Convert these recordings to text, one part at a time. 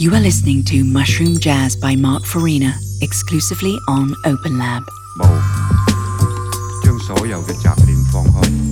You are listening to Mushroom Jazz by Mark Farina, exclusively on OpenLab。冇，將所有嘅雜念放開。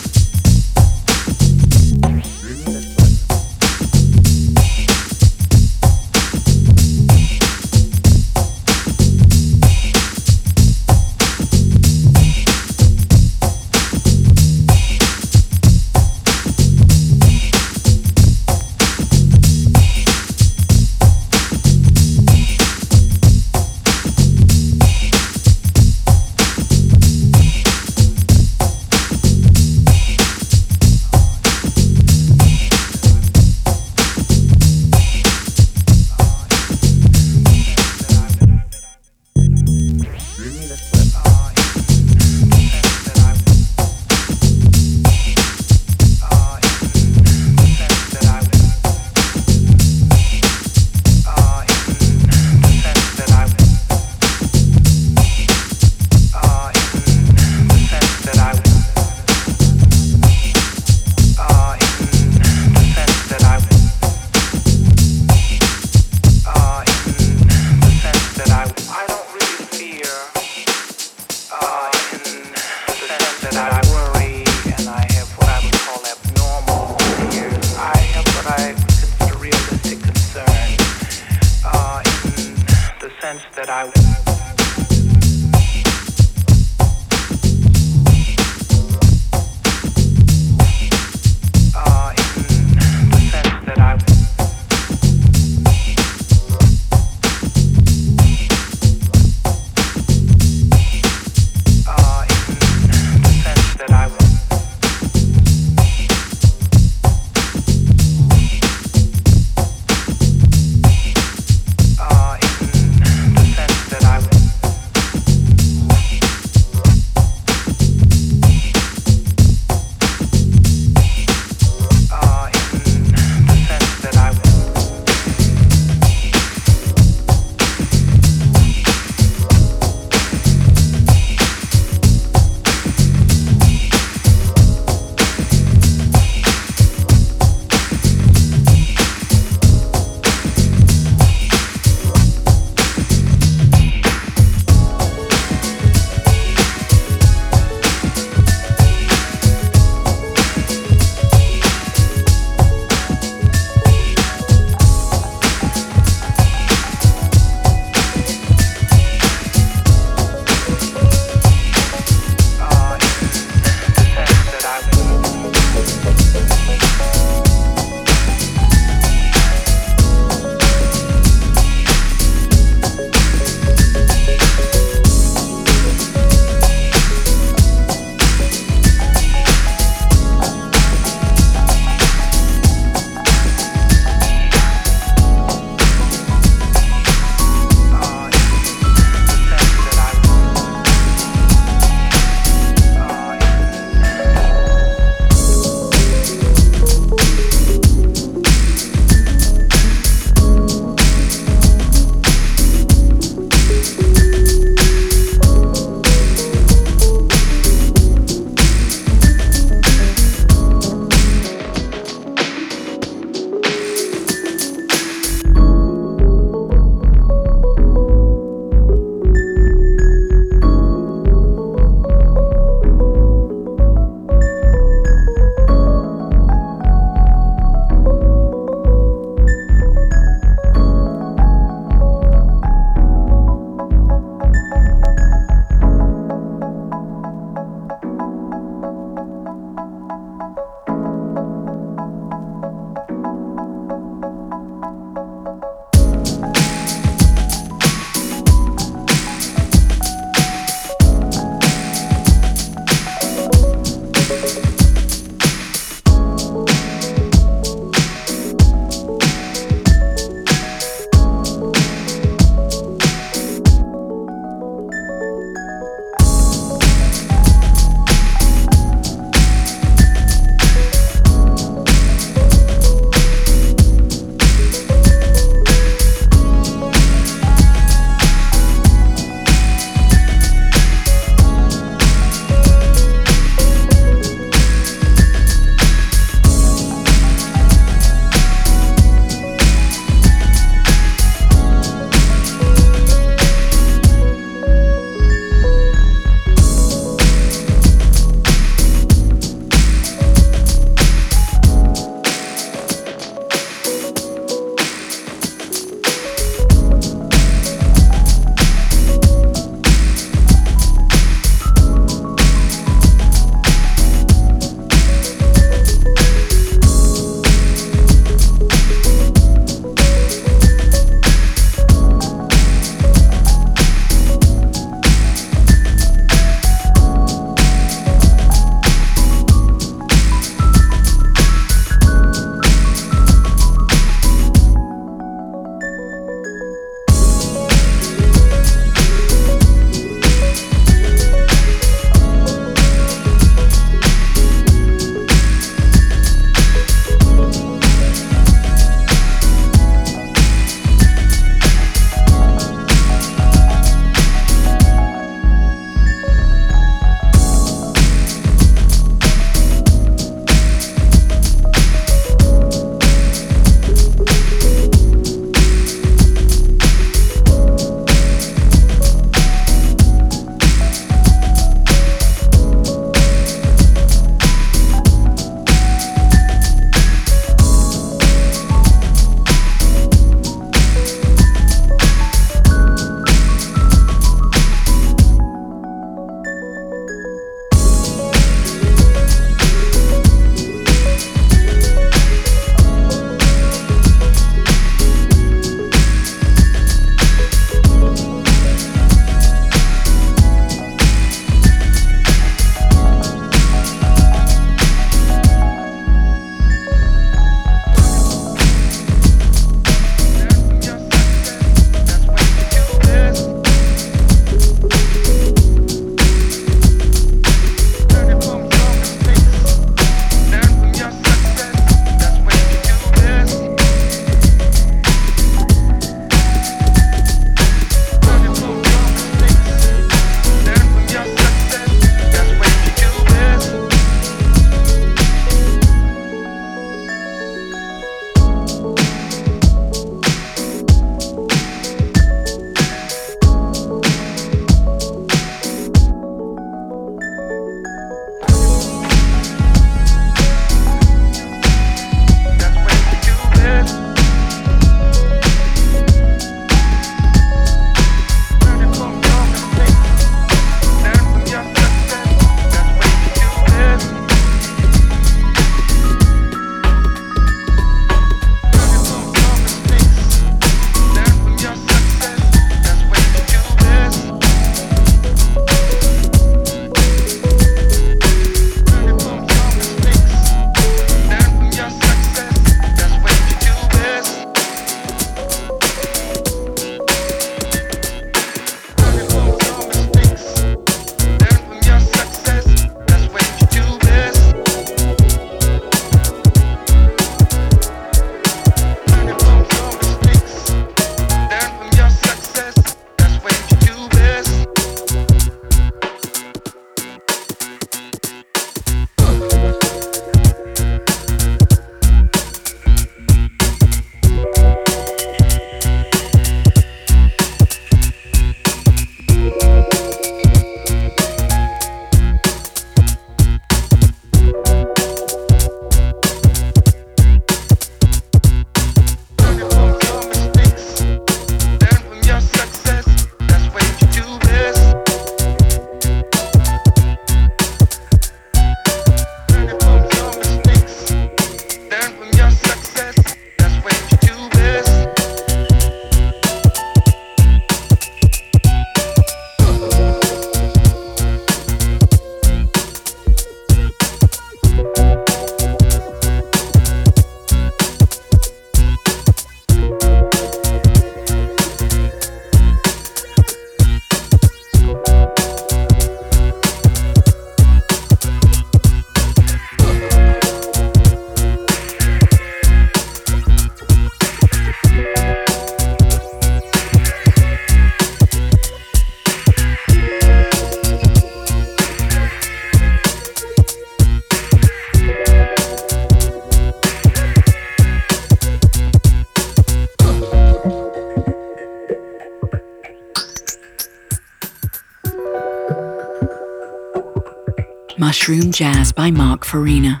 Jazz by Mark Farina.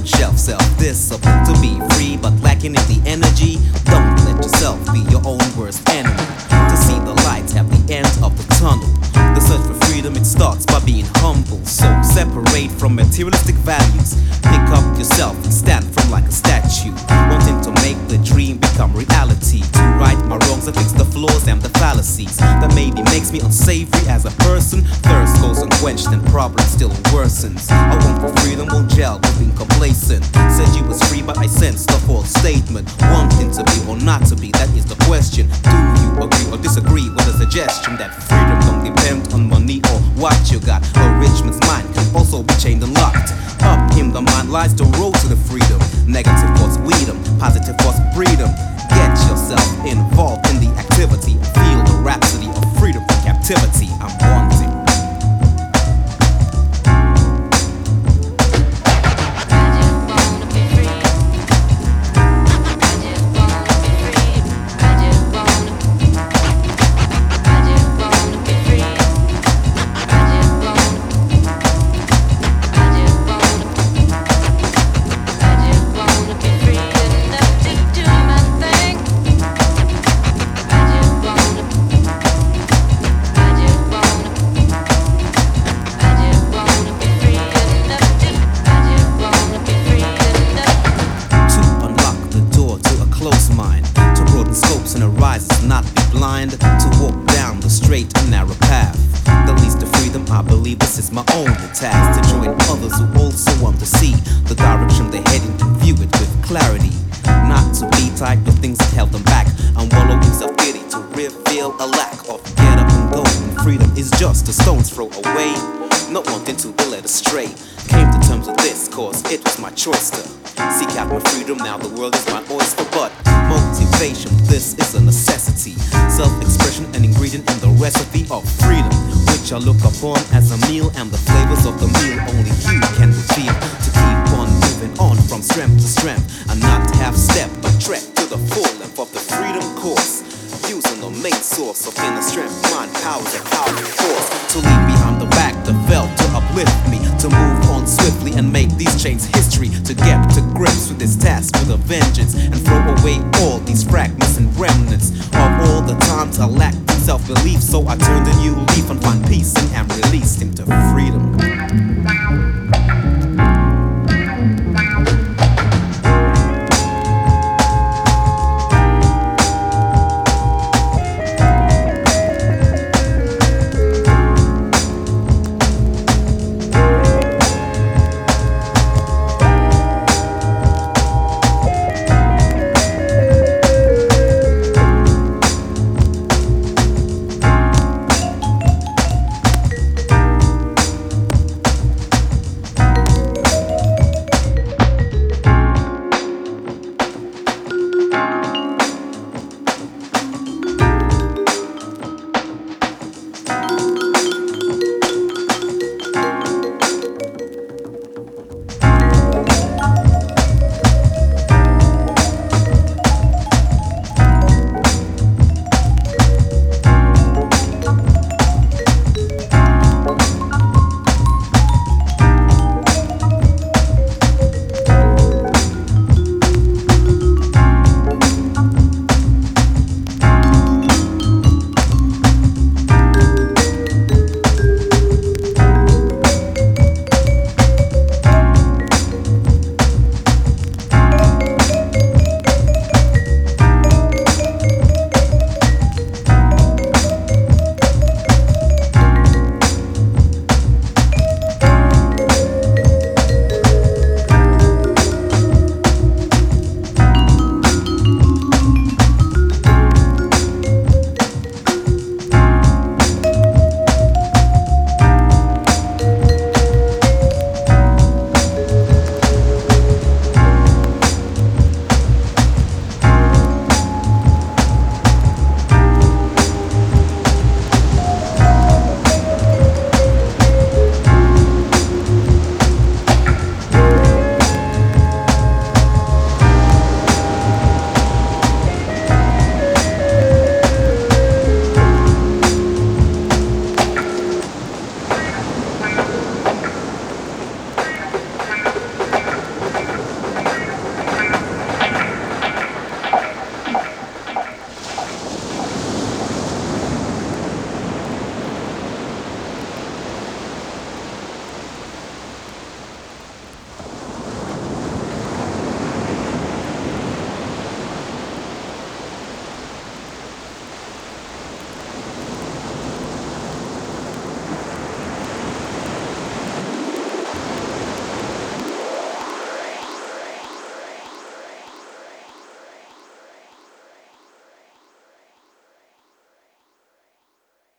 own shelf self. This supposed to be free, but lacking in the energy. Don't let yourself be your own worst enemy. To see the light at the end of the tunnel. The search for freedom it starts by being humble. So separate from materialistic values. Pick up yourself and stand firm like a statue. Wanting to make the become reality. To right my wrongs and fix the flaws and the fallacies that maybe makes me unsavory as a person. Thirst goes unquenched and problems still worsens. I want for freedom, won't gel with being complacent. Said you was free, but I sensed a false statement. Wanting to be or not to be, that is the question. Do you agree or disagree with the suggestion that freedom don't depend on money or what you got? A rich man's mind can also be chained and locked. Up him the mind lies the road to the freedom Negative thoughts weed them, positive thoughts breed them. Get yourself involved in the activity. Feel the rhapsody of freedom from captivity. I'm one. Freedom is just a stone's throw away. Not wanting to be led astray. Came to terms with this, cause it was my choice to seek out my freedom. Now the world is my oyster, but motivation, this is a necessity. Self expression, an ingredient in the recipe of freedom, which I look upon as a meal, and the flavors of the meal only you can reveal. To keep on moving on from strength to strength, and not half step, but trek to the full length of the freedom course. Using the main source of inner strength, mind, power, and powerful force to leave behind the back, the felt to uplift me, to move on swiftly and make these chains history, to get to grips with this task with a vengeance and throw away all these fragments and remnants of all the times I lacked self belief. So I turned a new leaf and find peace and am released into freedom.